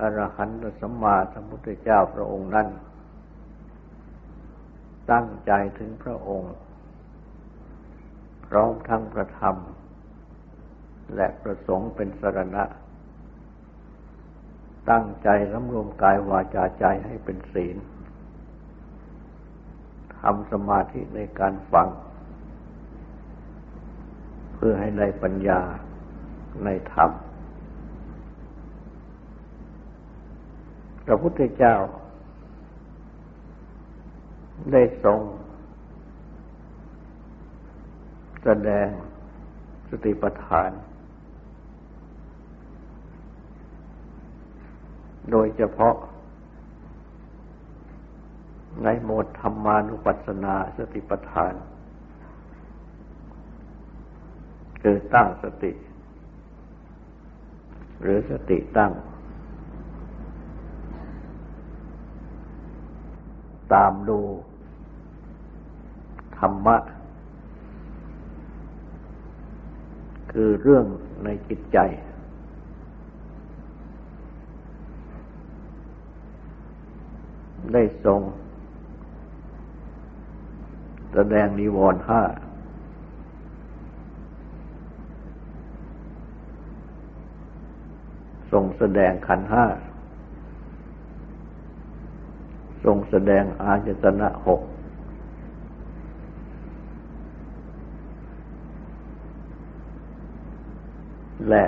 อรหันตสัมมาสัมพุทธเจ้าพระองค์นั้น ตั้งใจถึงพระองค์ พร้อมทั้งประธรรม และประสงค์เป็นสรณะ ตั้งใจรำรวมกายวาจาใจให้เป็นศีลทำสมาธิในการฟัง เพื่อให้ได้ปัญญาในธรรม พระพุทธเจ้า ได้ทรง แสดงสติปัฏฐาน โดยเฉพาะ ในโหมดธรรมานุปัสสนาสติปัฏฐาน คือตั้งสติ หรือสติตั้ง ตามดูธรรมะ คือเรื่องในจิตใจ ได้ทรง แสดงนิวรณ์ห้าทรงแสดงขันห้า ทรงแสดงอาจตนะหกและ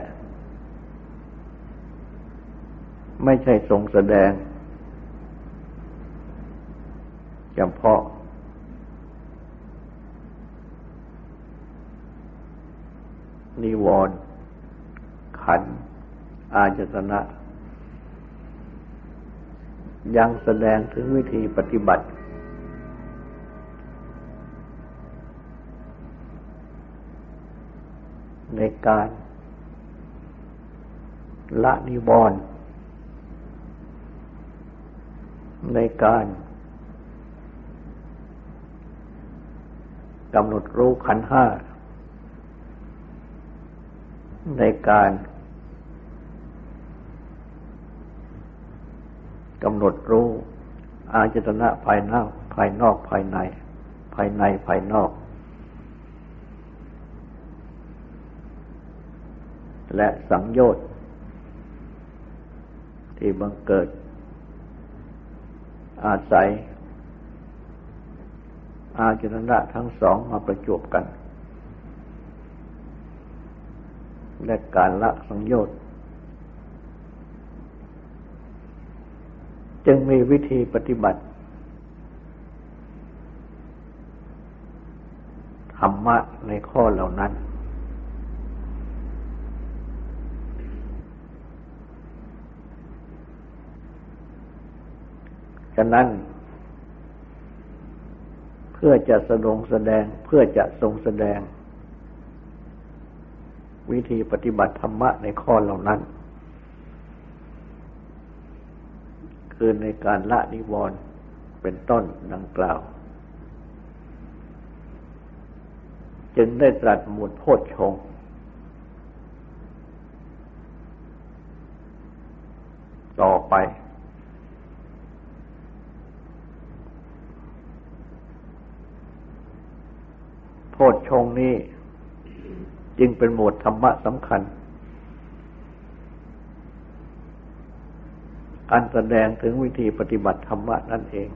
ไม่ใช่ทรงแสดงเพาะ นิวรณ์ขัน อาจตนะ ยังแสดงถึงวิธีปฏิบัติ ในการละนิวรณ์ในการกำหนดรู้ขันห้า ในการ กำหนดรู้ อาจตนะภายนอกภายนอกภายใน ภายในภายนอก และสังโยชน์ที่บังเกิด อาศัย อาจตนะทั้งสองมาประจบกัน และการละสังโยชน์ จึงมีวิธีปฏิบัติ ธรรมะในข้อเหล่านั้น ฉะนั้น เพื่อจะสดงแสดงเพื่อจะทรงแสดง วิธีปฏิบัติธรรมะในข้อเหล่านั้น คือในการละนิวรณ์เป็นต้นดังกล่าว จึงได้ตรัสหมวดโพชฌงต่อไป โพชฌงนี้จึงเป็นหมวดธรรมะสำคัญ อันแสดงถึงวิธีปฏิบัติธรรมะนั่นเอง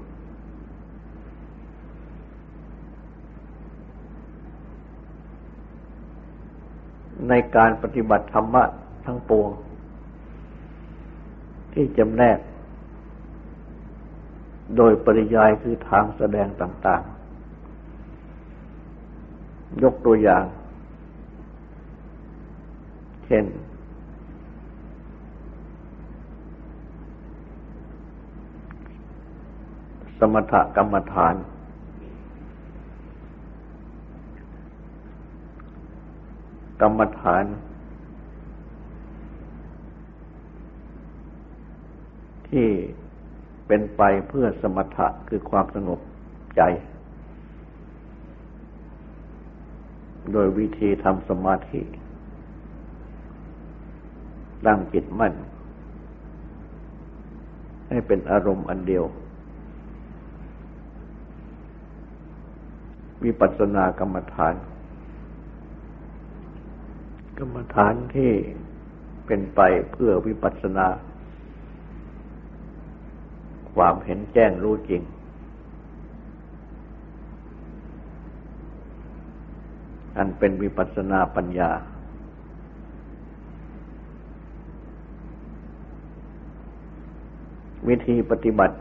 ในการปฏิบัติธรรมะทั้งปวง ที่จำแนก โดยปริยายคือทางแสดงต่างๆ ยกตัวอย่าง เช่น สมถกรรมฐาน กรรมฐาน ที่เป็นไปเพื่อสมถะคือความสงบใจ โดยวิธีทำสมาธิตั้งจิตมั่น ให้เป็นอารมณ์อันเดียว วิปัสสนากรรมฐาน กรรมฐานที่เป็นไปเพื่อวิปัสสนา ความเห็นแจ้งรู้จริง อันเป็นวิปัสสนาปัญญา วิธีปฏิบัติ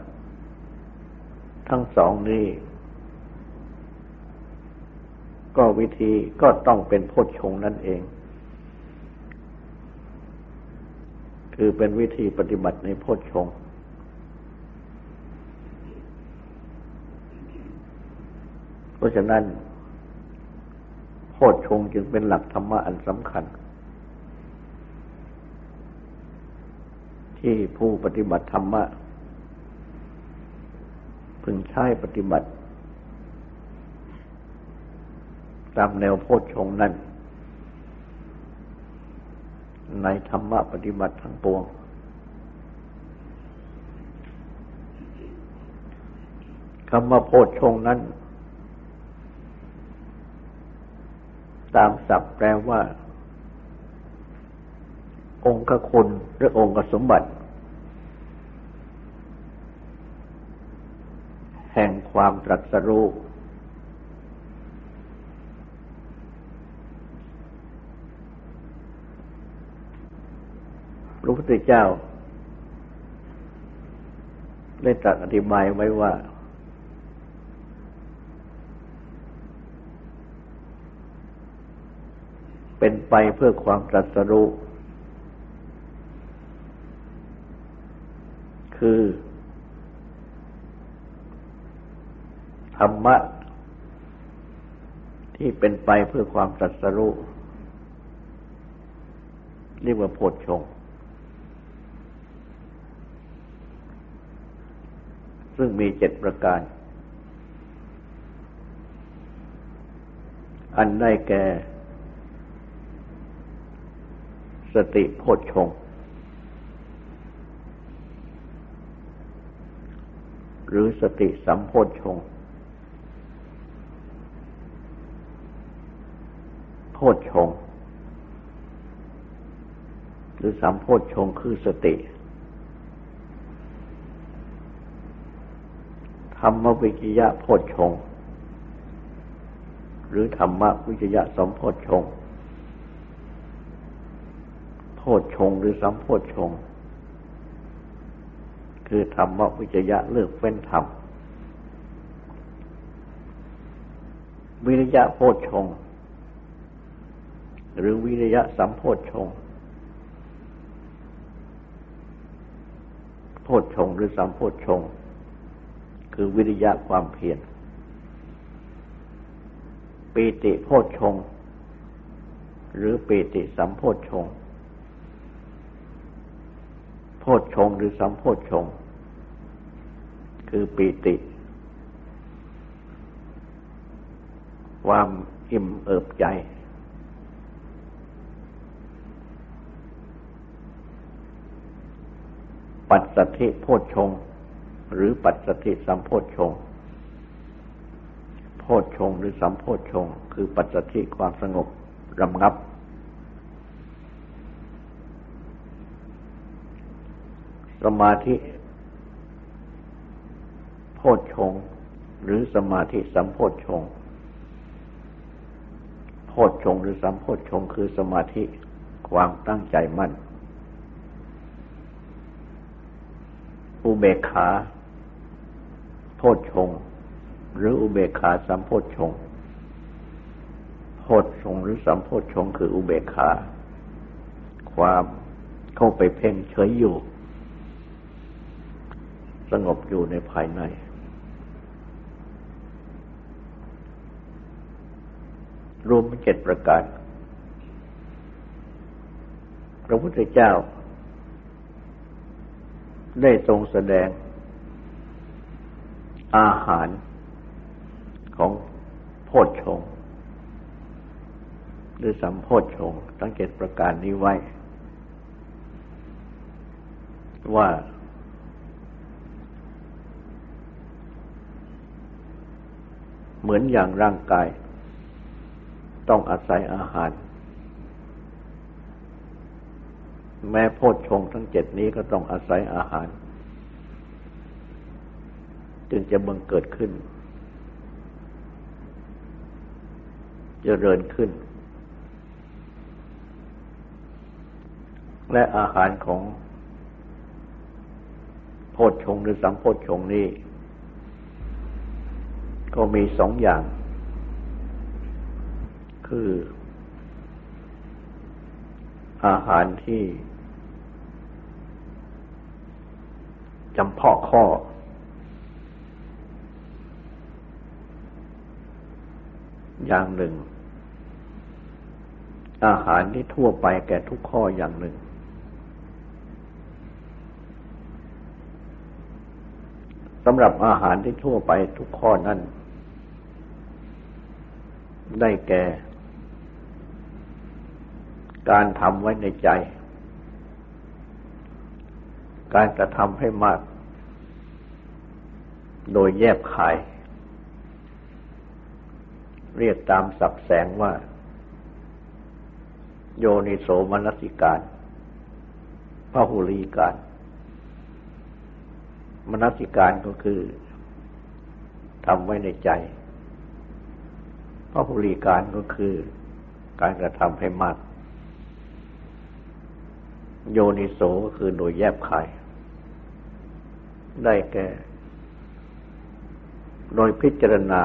ทั้งสองนี้ ก็วิธีก็ต้องเป็นโพชฌงนั่นเอง คือเป็นวิธีปฏิบัติในโพชฌงเพราะฉะนั้น โพชฌงจึงเป็นหลักธรรมะอันสำคัญ ที่ผู้ปฏิบัติธรรมะพึงใช้ปฏิบัติ ตามแนวโพชฌงนั้น ในธรรมะปฏิบัติทั้งปวง คำว่าโพชฌงนั้น ตามศัพท์แปลว่า องค์คุณหรือองค์สมบัติ แห่งความตรัสรู้ ระพุทธเจ้า ได้ตรัสอธิบายไว้ว่า เป็นไปเพื่อความตรัสรู้ คือ ธรรมะ ที่เป็นไปเพื่อความตรัสรู้เรียกว่าโพชฌง ซึ่งมีเจ็ดประการ อันได้แก่ สติโพชฌงหรือสติสัมโพชฌงโพชฌงหรือสามโพชฌงคือสติ ธรรมวิจยะโพชฌงหรือธรรมวิจยะสมโพชฌงโพชฌงหรือสัมโพชฌงคือธรรมวิจยะเลือกเฟ้นธรรมวิริยะโพชฌงหรือวิริยะสัมโพชฌงโพชฌงหรือสัมโพชฌง คือวิริยะความเพียรปีติโพชฌงหรือปีติสัมโพชฌงโพชฌงหรือสัมโพชฌงคือปีติ ความอิ่มเอิบใจ ปัจสัทธิโพชฌง หรือปัจสัทธิสัมโพชฌงโพชฌงหรือสัมโพชฌงคือปัจสัทธิความสงบรำงับ สมาธิ โพชฌงหรือสมาธิสัมโพชฌงโพชฌงหรือสัมโพชฌงคือสมาธิความตั้งใจมั่นอุเบกขา โพชฌงหรืออุเบกขาสัมโพชฌงโพชฌงหรือสัมโพชฌงคืออุเบกขา ความเข้าไปเพ่งเฉยอยู่ สงบอยู่ในภายใน รวมเเจ็ดประการ พระพุทธเจ้า ได้ทรงแสดง อาหารของโพชฌงหรือสัมโพชฌงทั้งเจ็ดประการนี้ไว้ ว่าเหมือนอย่างร่างกาย ต้องอาศัยอาหาร แม้โพชฌงทั้งเจ็ดนี้ก็ต้องอาศัยอาหาร จึงจะบังเกิดขึ้นจเจริญขึ้น และอาหารของโพชฌงหรือสัมโพชฌงนี้ ก็มีสองอย่าง คือ อาหารที่จำเพาะข้อ อย่างหนึ่ง อาหารที่ทั่วไปแก่ทุกข้ออย่างหนึ่ง สำหรับอาหารที่ทั่วไปทุกข้อนั้น ได้แก่ การทำไว้ในใจ การกระทำให้มาก โดยแยบขาย เรียกตามสับแสงว่า โยนิโสมนสิการพหุลีการ มนสิการก็คือทำไว้ในใจพหุลีการก็คือการกระทำให้มาก โยนิโสก็คือโดยแยบขาย ได้แก่ โดยพิจารณา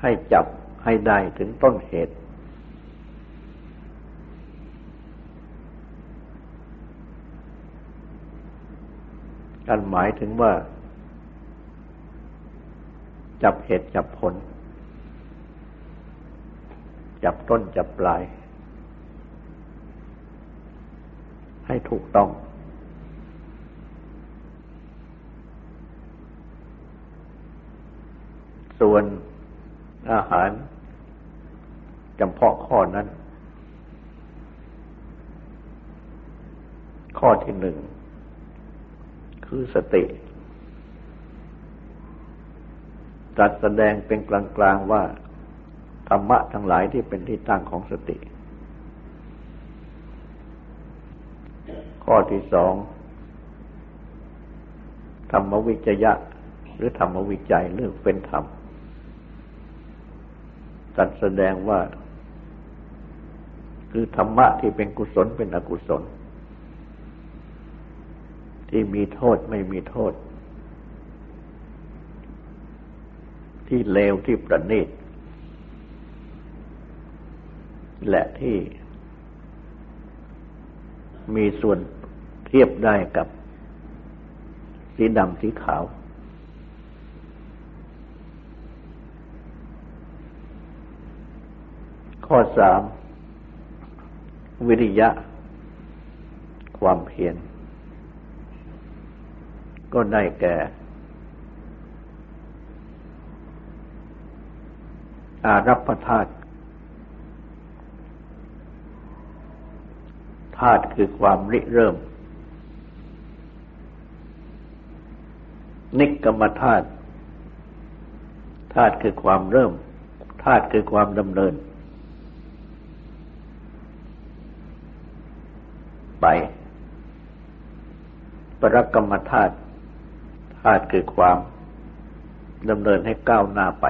ให้จับให้ได้ถึงต้นเหตุ การหมายถึงว่า จับเหตุจับผล จับต้นจับปลาย ให้ถูกต้องส่วนอาหาร จำเพาะข้อนั้น ข้อที่หนึ่ง คือสติจัดแสดงเป็นกลางๆว่า ธรรมะทั้งหลายที่เป็นที่ตั้งของสติ ข้อที่สองธรรมวิจยะ หรือธรรมวิจัยเรื่องเป็นธรรมตัดแสดงว่า คือธรรมะที่เป็นกุศลเป็นอกุศล ที่มีโทษไม่มีโทษ ที่เลวที่ประณีตและที่ มีส่วนเทียบได้กับ สีดำสีขาว ข้อสาม วิริยะ ความเพียรก็ได้แก่ อารัพธาตุธาตุคือความริเริ่ม นิกรรมธาตุธาตุคือความเริ่มธาตุคือความดำเนิน ไป ปรกรรมธาตุธาตุคือความดำเนินให้ก้าวหน้าไป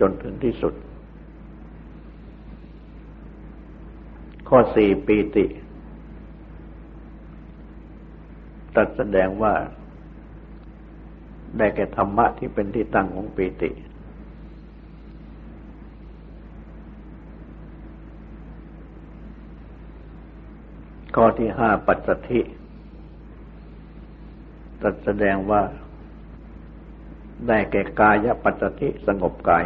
จนถึงที่สุด ข้อสี่ปีติตัดแสดงว่า ได้แก่ธรรมะที่เป็นที่ตั้งของปีติ ข้อที่ห้าปัจสถิตัดแสดงว่าได้แก่กายปัจจติสงบกาย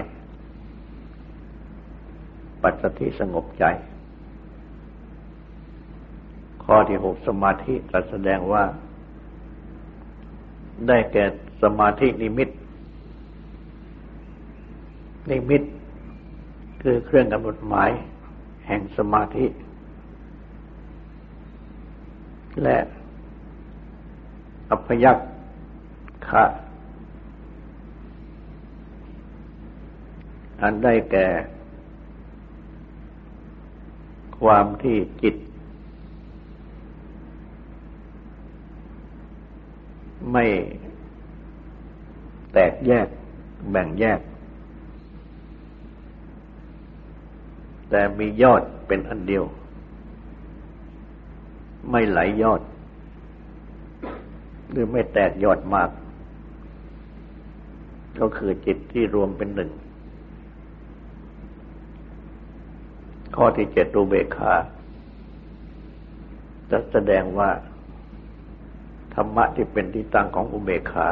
ปัจจติสงบใจ ข้อที่หกสมาธิตัดแสดงว่า ได้แก่สมาธินิมิต นิมิต คือเครื่องกำหนดหมาย แห่งสมาธิ และอัพยักขะอันได้แก่ ความที่จิต ไม่แตกแยกแบ่งแยก แต่มียอดเป็นอันเดียว ไม่ไหลยอด หรือไม่แตกยอดมาก ก็คือจิตที่รวมเป็นหนึ่ง ข้อที่เจ็ดรูเบคาจะแสดงว่า ธรรมะที่เป็นที่ตั้งของอุเบกขา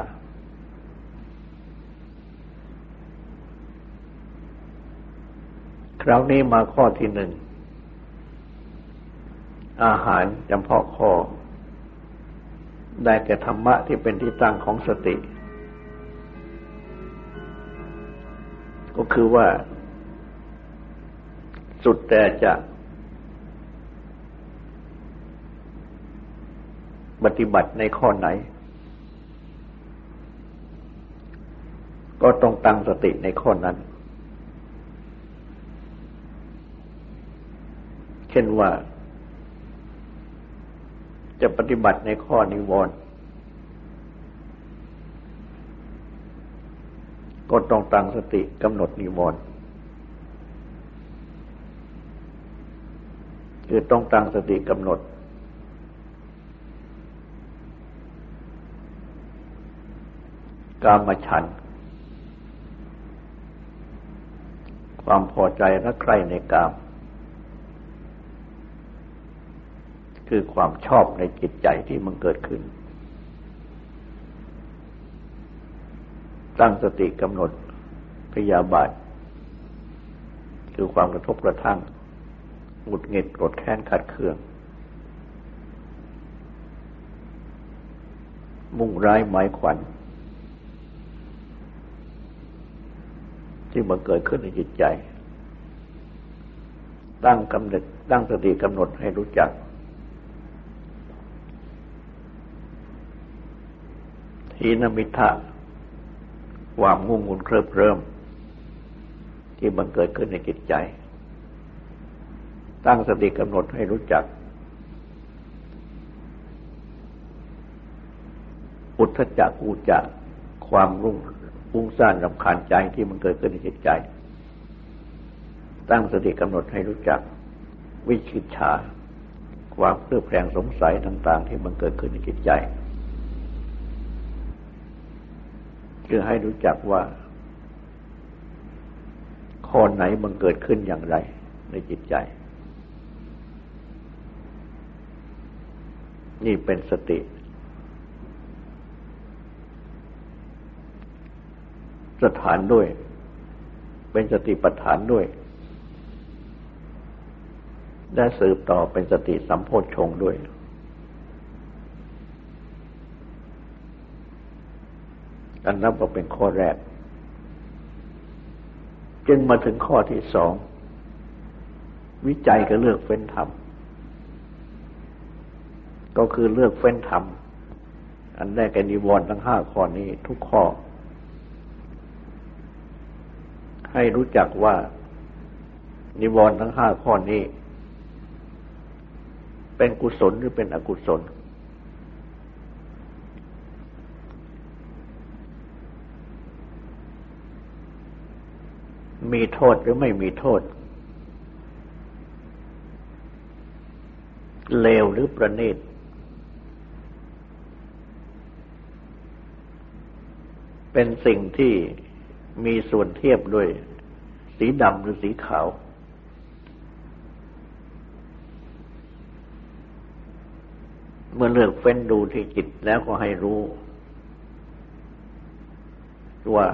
คราวนี้มาข้อที่หนึ่ง อาหารจำเพาะข้อได้แก่ธรรมะที่เป็นที่ตั้งของสติ ก็คือว่า สุดแต่จะปฏิบัติในข้อไหน ก็ต้องตั้งสติในข้อนั้น เช่นว่า จะปฏิบัติในข้อนิวรณ์ก็ต้องตั้งสติกำหนดนิวรณ์คือต้องตั้งสติกำหนด กามฉัน ความพอใจและใครในกาม คือความชอบในจิตใจที่มันเกิดขึ้น ตั้งสติกำหนดพยาบาท คือความกระทบกระทั่งหงุดหงิดกดแค้นขัดเคือง มุ่งร้ายหมายขวัญ ที่มันเกิดขึ้นในจิตใจ ตั้งกำหนดตั้งสติกำหนดให้รู้จัก ทีนมิทะความงุ่งงุนเคลิบเคลิ้มที่บังเกิดขึ้นในจิตใจ ตั้งสติกำหนดให้รู้จัก อุทธจักกูจะความรุ่งรุ่งซ่านรำคาญใจที่มันเกิดขึ้นในจิตใจ ตั้งสติกำหนดให้รู้จัก วิชิตชา ความเครือบแคลงสงสัยต่าง ๆ ที่มันเกิดขึ้นในจิตใจ คือให้รู้จักว่า ข้อไหนมันเกิดขึ้นอย่างไร ในจิตใจ นี่เป็นสติ สถานด้วย เป็นสติปัฏฐานด้วยได้สืบต่อเป็นสติสัมโพชฌงด้วย อันนับว่าเป็นข้อแรก จึงมาถึงข้อที่สอง วิจัยกับเลือกเฟ้นธรรม ก็คือเลือกเฟ้นธรรม อันแรกแกนิวรณ์ทั้งห้าข้อนี้ทุกข้อ ให้รู้จักว่า นิวรณ์ทั้งห้าข้อนี้ เป็นกุศลหรือเป็นอกุศล มีโทษหรือไม่มีโทษ เลวหรือประณีตเป็นสิ่งที่มีส่วนเทียบด้วย สีดำหรือสีขาว เมื่อเลือกเฟ้นดูที่จิตแล้วก็ให้รู้ ว่า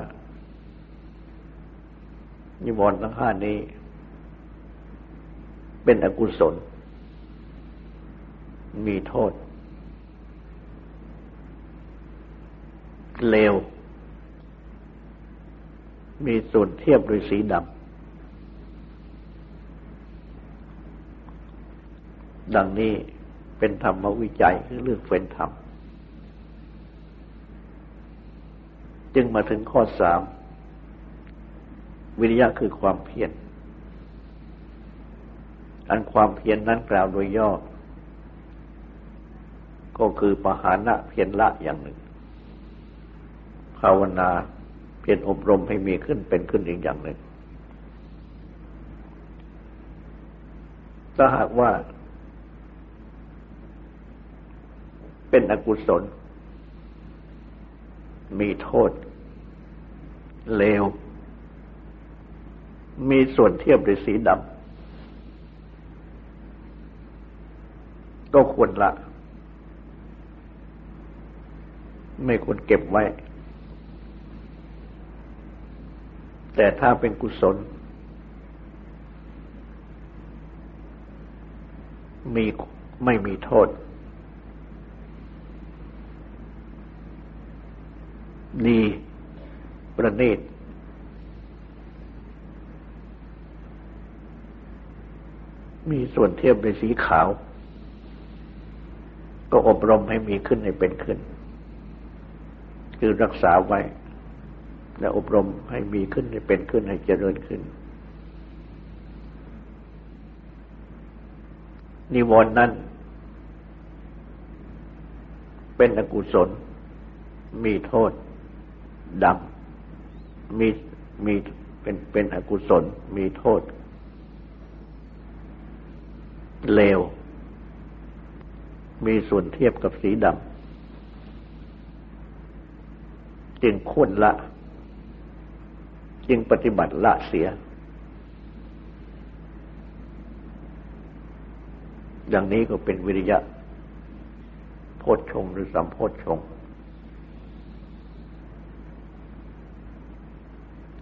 นิวรณ์ทั้งห้านี้ เป็นอกุศล มีโทษ เลว มีส่วนเทียบด้วยสีดำ ดังนี้เป็นธรรมวิจัยคือเรื่องเฟ้นธรรม จึงมาถึงข้อสาม วิริยะคือความเพียรอันความเพียรนนั้นกล่าวโดยย่อ ก็คือปหานะเพียรละอย่างหนึ่ง ภาวนาเพียรอบรมให้มีขึ้นเป็นขึ้นอีกอย่างหนึ่ง ถ้าหากว่า เป็นอกุศล มีโทษ เลว มีส่วนเทียบด้วยสีดำก็ควรละ ไม่ควรเก็บไว้ แต่ถ้าเป็นกุศล มีไม่มีโทษ ดีประณีต มีส่วนเทียบในสีขาว ก็อบรมให้มีขึ้นให้เป็นขึ้น คือรักษาไว้ และอบรมให้มีขึ้นให้เป็นขึ้นให้เจริญขึ้น นิวรณ์นั้น เป็นอกุศล มีโทษดำมีมีเป็นเป็นอกุศล มีโทษ เลว มีส่วนเทียบกับสีดำจึงควรละ จึงปฏิบัติละเสีย อย่างนี้ก็เป็นวิริยะโพชฌงหรือสัมโพชฌงค์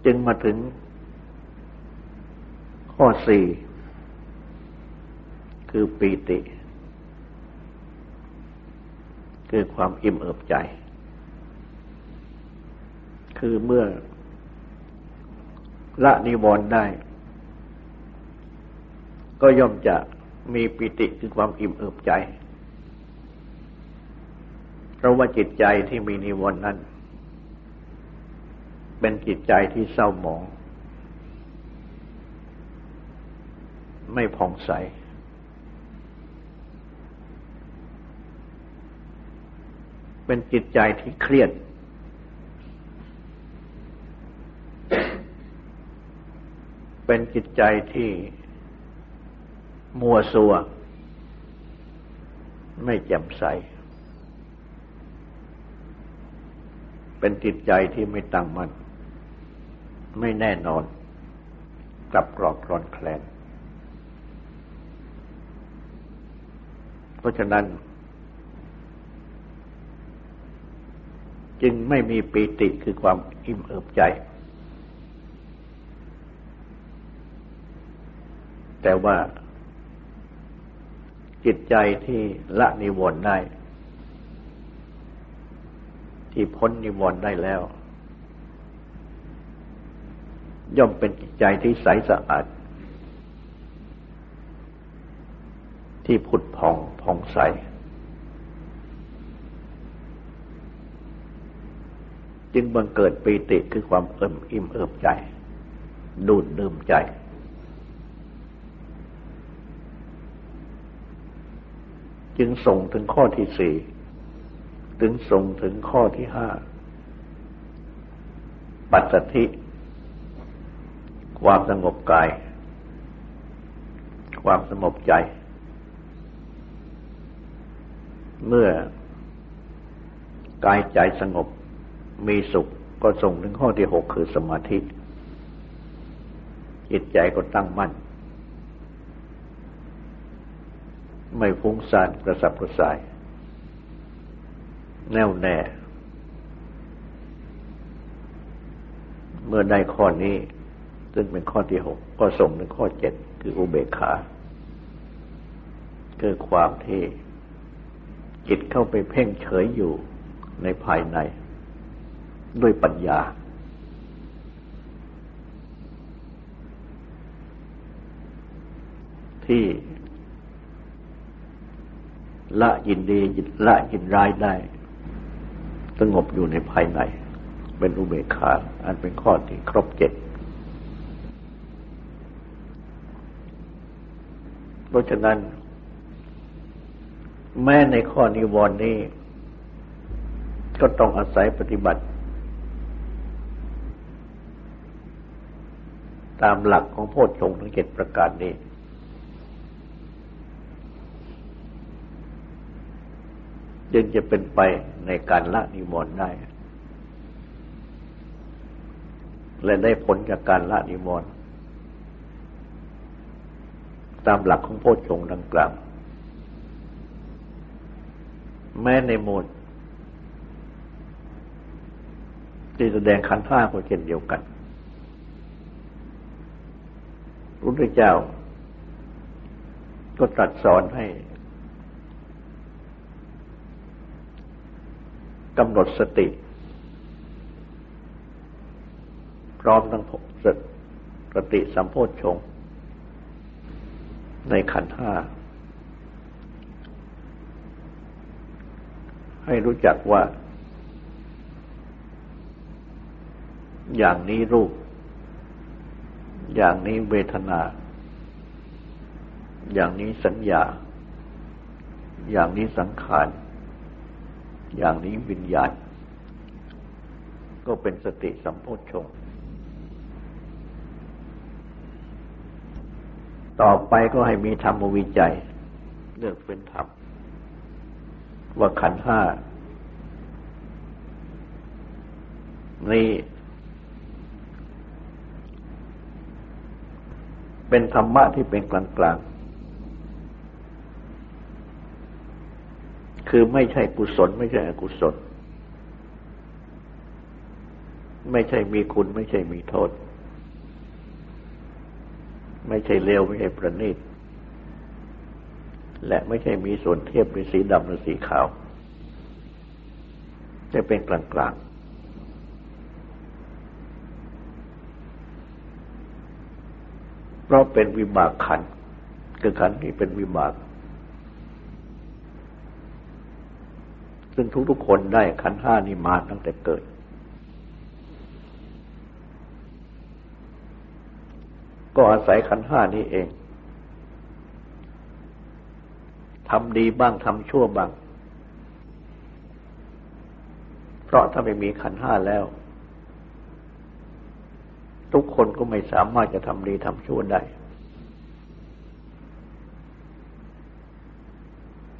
จึงมาถึงข้อสี่ คือปีติ คือความอิ่มเอิบใจ คือเมื่อละนิวรณ์ได้ ก็ย่อมจะมีปิติคือความอิ่มเอิบใจ เพราะว่าจิตใจที่มีนิวรณ์นั้น เป็นจิตใจที่เศร้าหมอง ไม่ผ่องใส เป็นจิตใจที่เครียด เป็นจิตใจที่มัวซัว ไม่แจ่มใส เป็นจิตใจที่ไม่ตั้งมัน่นไม่แน่นอนกลับกรอกกรอนแคลน เพราะฉะนั้น จึงไม่มีปีติคือความอิ่มเอิบใจ แต่ว่าจิตใจที่ละนิวรณ์ได้ ที่พ้นนิวรณ์ได้แล้ว ย่อมเป็นจิตใจที่ใสสะอาด ที่ผุดผ่องผ่องใส จึงบังเกิดปีติคือความเอิ่มอิ่มเอิบใจ ดูดดื่มใจ จึงส่งถึงข้อที่สี่ถึงส่งถึงข้อที่ห้าปัจสถิความสงบกาย ความสงบใจ เมื่อกายใจสงบ มีสุขก็ส่งถึงข้อที่หกคือสมาธิ จิตใจก็ตั้งมั่น ไม่ฟุ้งซ่านกระสับกระส่าย แน่วแน่ เมื่อได้ข้อนี้ ซึ่งเป็นข้อที่หกก็ส่งถึงข้อเจ็ดคืออุเบกขา คือความที่จิตเข้าไปเพ่งเฉยอยู่ในภายใน ด้วยปัญญา ที่ ละยินดีละยินร้ายได้ สงบอยู่ในภายใน เป็นอุเบกขาอันเป็นข้อที่ครบเจ็ดเพราะฉะนั้น แม้ในข้อนิวรณ์นี้ก็ต้องอาศัยปฏิบัติ ตามหลักของโพชฌงทั้งเจ็ดประการนี้ จึงจะเป็นไปในการละนิวรณ์ได้ และได้ผลจากการละนิวรณ์ตามหลักของโพชฌงดังกล่าวแม้ในโมดที่แสดงขันธ์ห้าก็เช่นเดียวกัน พระพุทธเจ้า ก็ตรัสสอนให้กำหนดสติ พร้อมทั้งสติสัมโพชฌงในขันห้าให้รู้จักว่า อย่างนี้รูป อย่างนี้เวทนา อย่างนี้สัญญา อย่างนี้สังขาร อย่างนี้วิญญาณ ก็เป็นสติสัมโพชฌงต่อไปก็ให้มีธรรมวิจัย เลือกเป็นธรรม ว่าขันห้านี่ เป็นธรรมะที่เป็นกลางๆคือไม่ใช่กุศล ไม่ใช่อกุศล ไม่ใช่มีคุณไม่ใช่มีโทษ ไม่ใช่เลวไม่ใช่ประณีตและไม่ใช่มีส่วนเทียบในสีดำหรือสีขาว จะเป็นกลางกลาง เพราะเป็นวิบากขันคือขันที่เป็นวิบาก ซึ่งทุกๆคนได้ขันห้านี้มาตั้งแต่เกิด ก็อาศัยขันห้านี้เองทำดีบ้างทำชั่วบ้าง เพราะถ้าไม่มีขันห้าแล้ว ทุกคนก็ไม่สามารถจะทำดีทำชั่วได้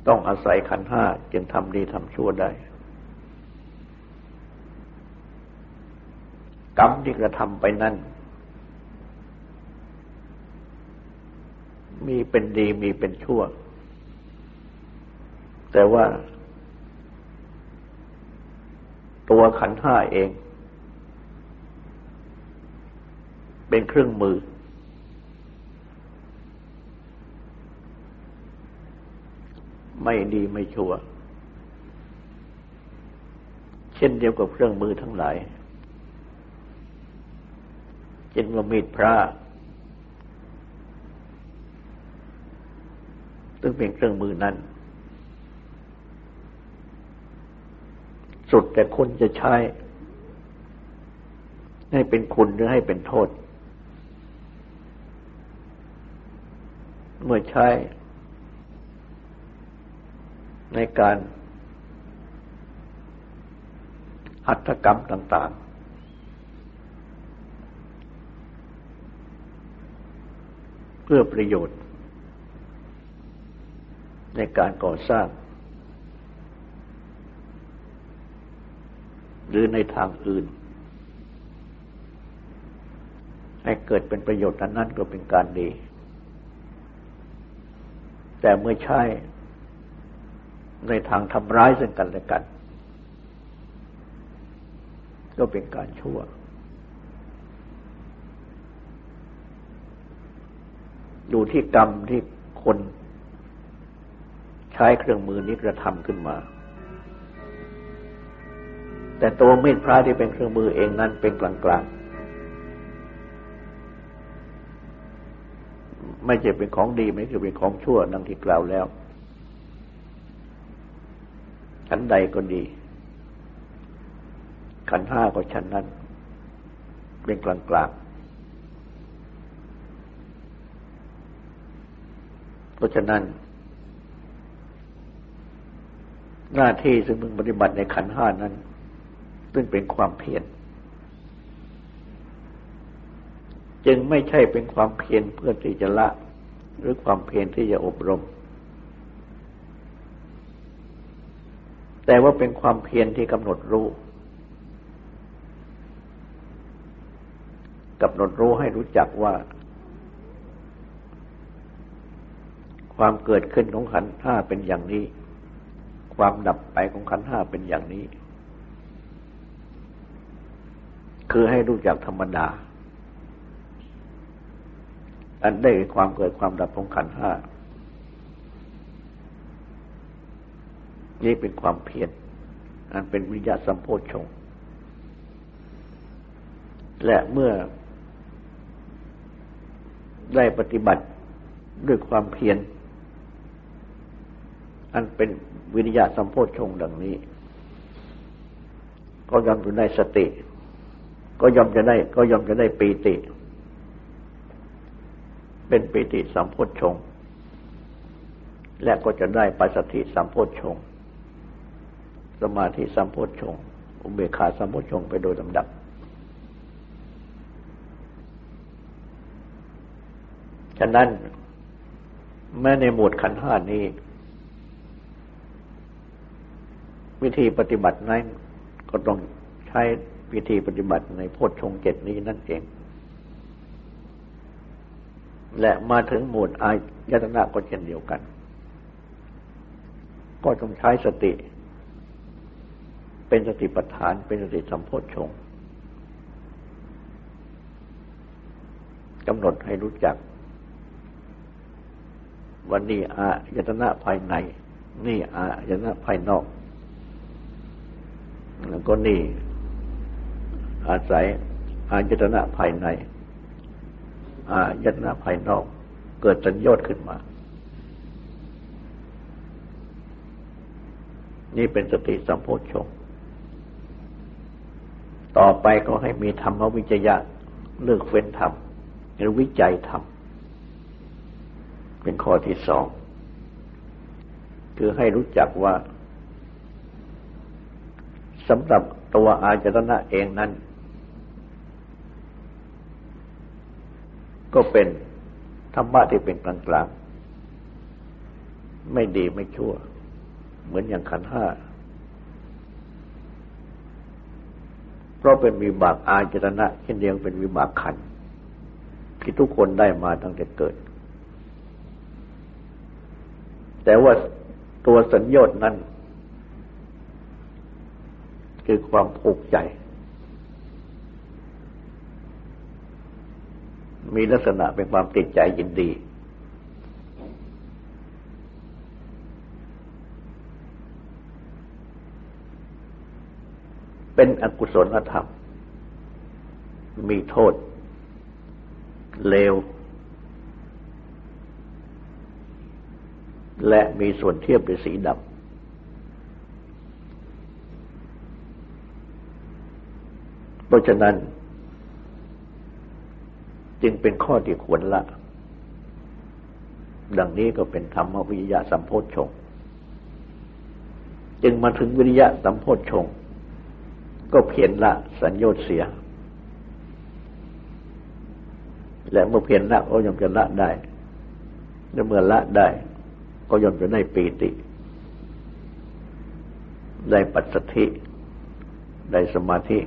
ต้องอาศัยขันห้าจึงทำดีทำชั่วได้ กรรมที่กระทำไปนั่นมีเป็นดีมีเป็นชั่ว แต่ว่า ตัวขันห้าเอง เป็นเครื่องมือ ไม่ดีไม่ชั่ว เช่นเดียวกับเครื่องมือทั้งหลายเช่นว่ามีดพระซึ่งเป็นเครื่องมือนั้น สุดแต่คนจะใช้ให้เป็นคุณหรือให้เป็นโทษ เมื่อใช้ ในการหัตถกรรมต่าง ๆ เพื่อประโยชน์ ในการก่อสร้าง หรือในทางอื่น ให้เกิดเป็นประโยชน์นั้นก็เป็นการดี แต่เมื่อใช้ในทางทำร้ายซึ่งกันและกัน ก็เป็นการชั่ว ดูที่กรรมที่คนใช้เครื่องมือนี้กระทำขึ้นมา แต่ตัวมีดพระที่เป็นเครื่องมือเองนั้นเป็นกลางๆ ไม่ใช่เป็นของดีไม่ใช่เป็นของชั่วดังที่กล่าวแล้วชั้นใดก็ดี ขันห้าก็ชั้นนั้น เป็นกลางๆเพราะฉะนั้น หน้าที่ซึ่งมึงปฏิบัติในขันห้านั้น ซึ่งเป็นความเพียร จึงไม่ใช่เป็นความเพียรเพื่อที่จะละ หรือความเพียรที่จะอบรม แต่ว่าเป็นความเพียรที่กำหนดรู้กำหนดรู้ให้รู้จักว่า ความเกิดขึ้นของขันห้าเป็นอย่างนี้ ความดับไปของขันห้าเป็นอย่างนี้ คือให้รู้จักธรรมดา อันได้ความเกิดความดับของขันห้านี่เป็นความเพียรอันเป็นวิญญาสัมโพชงและเมื่อได้ปฏิบัติด้วยความเพียรอันเป็นวิริยะสัมโพชงดังนี้ ก็ย่อมจะได้สติ ก็ย่อมจะได้ ก็ย่อมจะได้ปีติ เป็นปีติสัมโพชง และก็จะได้ปัสสติสัมโพชง สมาธิสัมโพชง อุเบกขาสัมโพชงไปโดยลำดับ ฉะนั้น แม้ในหมวดขันห้านี้ วิธีปฏิบัตินั้นก็ต้องใช้วิธีปฏิบัติในโพชฌงเจ็ดนี้นั่นเอง และมาถึงหมวดอายตนะก็เช่นเดียวกัน ก็ต้องใช้สติ เป็นสติปัฏฐาน เป็นสติสัมโพชฌงกำหนดให้รู้จัก วันนี้อายตนะภายใน นี่อายตนะภายนอก แล้วก็นี่อาศัยอายตนะภายใน อายตนะภายนอก เกิดสัญญอดขึ้นมา นี่เป็นสติสัมโพชฌงต่อไปก็ให้มีธรรมวิจยะเลือกเฟ้นธรรมหรือวิจัยธรรมเป็นข้อที่สอง คือให้รู้จักว่าสำหรับตัวอาจตนะเองนั้น ก็เป็นธรรมะที่เป็นกลางๆไม่ดีไม่ชั่ว เหมือนอย่างขันห้า เพราะเป็นวิบากอาจตนะเช่นเดียวเป็นวิบากขันที่ทุกคนได้มาตั้งแต่เกิด แต่ว่าตัวสัญญาณนั้น คือความผูกใจ มีลักษณะเป็นความติดใจยินดี เป็นอกุศลธรรม มีโทษ เลว และมีส่วนเทียบด้วยสีดำเพราะฉะนั้น จึงเป็นข้อที่ควรละ ดังนี้ก็เป็นธรรมวิยะสัมโพชฌงจึงมาถึงวิริยะสัมโพชฌงก็เพียรละสัญญต์เสีย และเมื่อเพียรละก็ย่อมจะละได้ และเมื่อละได้ ก็ย่อมจะได้ปีติ ได้ปัสสธิ ได้สมาธิ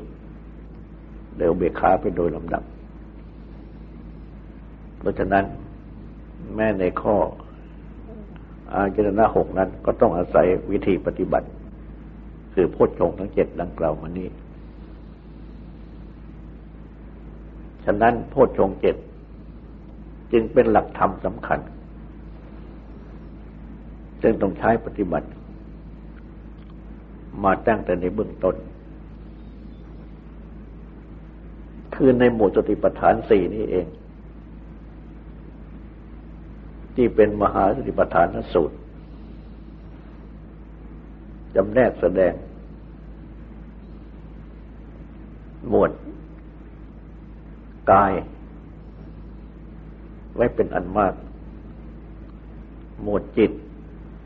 เดี๋ยวเบขาไปโดยลำดับ เพราะฉะนั้นแม้ในข้ออาจารณะหกนั้นก็ต้องอาศัยวิธีปฏิบัติ คือโพชฌงทั้งเจ็ดดังกล่าวมานี้ ฉะนั้นโพชฌงเจ็ดจึงเป็นหลักธรรมสำคัญ จึงต้องใช้ปฏิบัติ มาตั้งแต่ในเบื้องต้น คือในหมู่สติปัฏฐานสี่นี้เอง ที่เป็นมหาสติปัฏฐานสูตรจำแนกแสดง หมวด กาย ไว้เป็นอันมาก หมวดจิต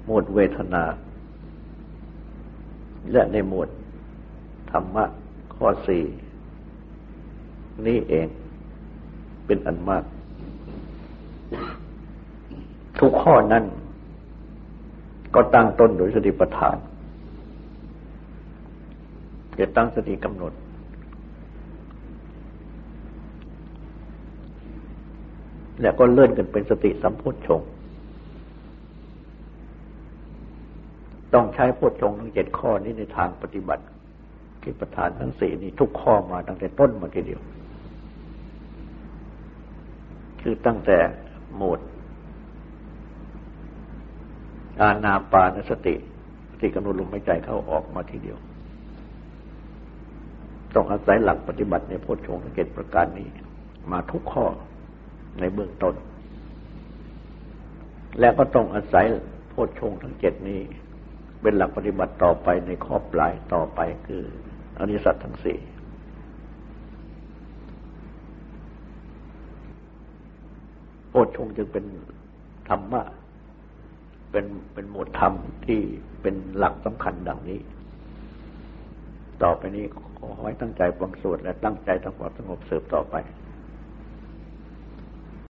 หมวดเวทนา และในหมวด ธรรมะ ข้อสี่ นี่เองเป็นอันมาก ทุกข้อนั้น ก็ตั้งต้นโดยสติปัฏฐานจะตั้งสติกำหนด แล้วก็เลื่อนกันเป็นสติสัมโพชฌงต้องใช้โพชฌงทั้งเจ็ดข้อนี้ในทางปฏิบัติที่ประธานทั้งสี่นี้ทุกข้อมาตั้งแต่ต้นมาทีเดียว คือตั้งแต่หมวด อาณาปานสติที่กำหนดลมหายใจเข้าออกมาทีเดียว ต้องอาศัยหลักปฏิบัติในโพชฌงค์เกตประการนี้ มาทุกข้อในเบื้องต้น และก็ต้องอาศัยโพชฌงค์ทั้งเจ็ดนี้ เป็นหลักปฏิบัติต่อไปในข้อปลายต่อไปคืออริสัตทั้งสี่โพชฌงค์จึงเป็นธรรมะ เป็นเป็นหมวดธรรมที่เป็นหลักสำคัญดังนี้ ต่อไปนี้ขอให้ตั้งใจฟังสวดและตั้งใจทำความสงบสืบต่อไป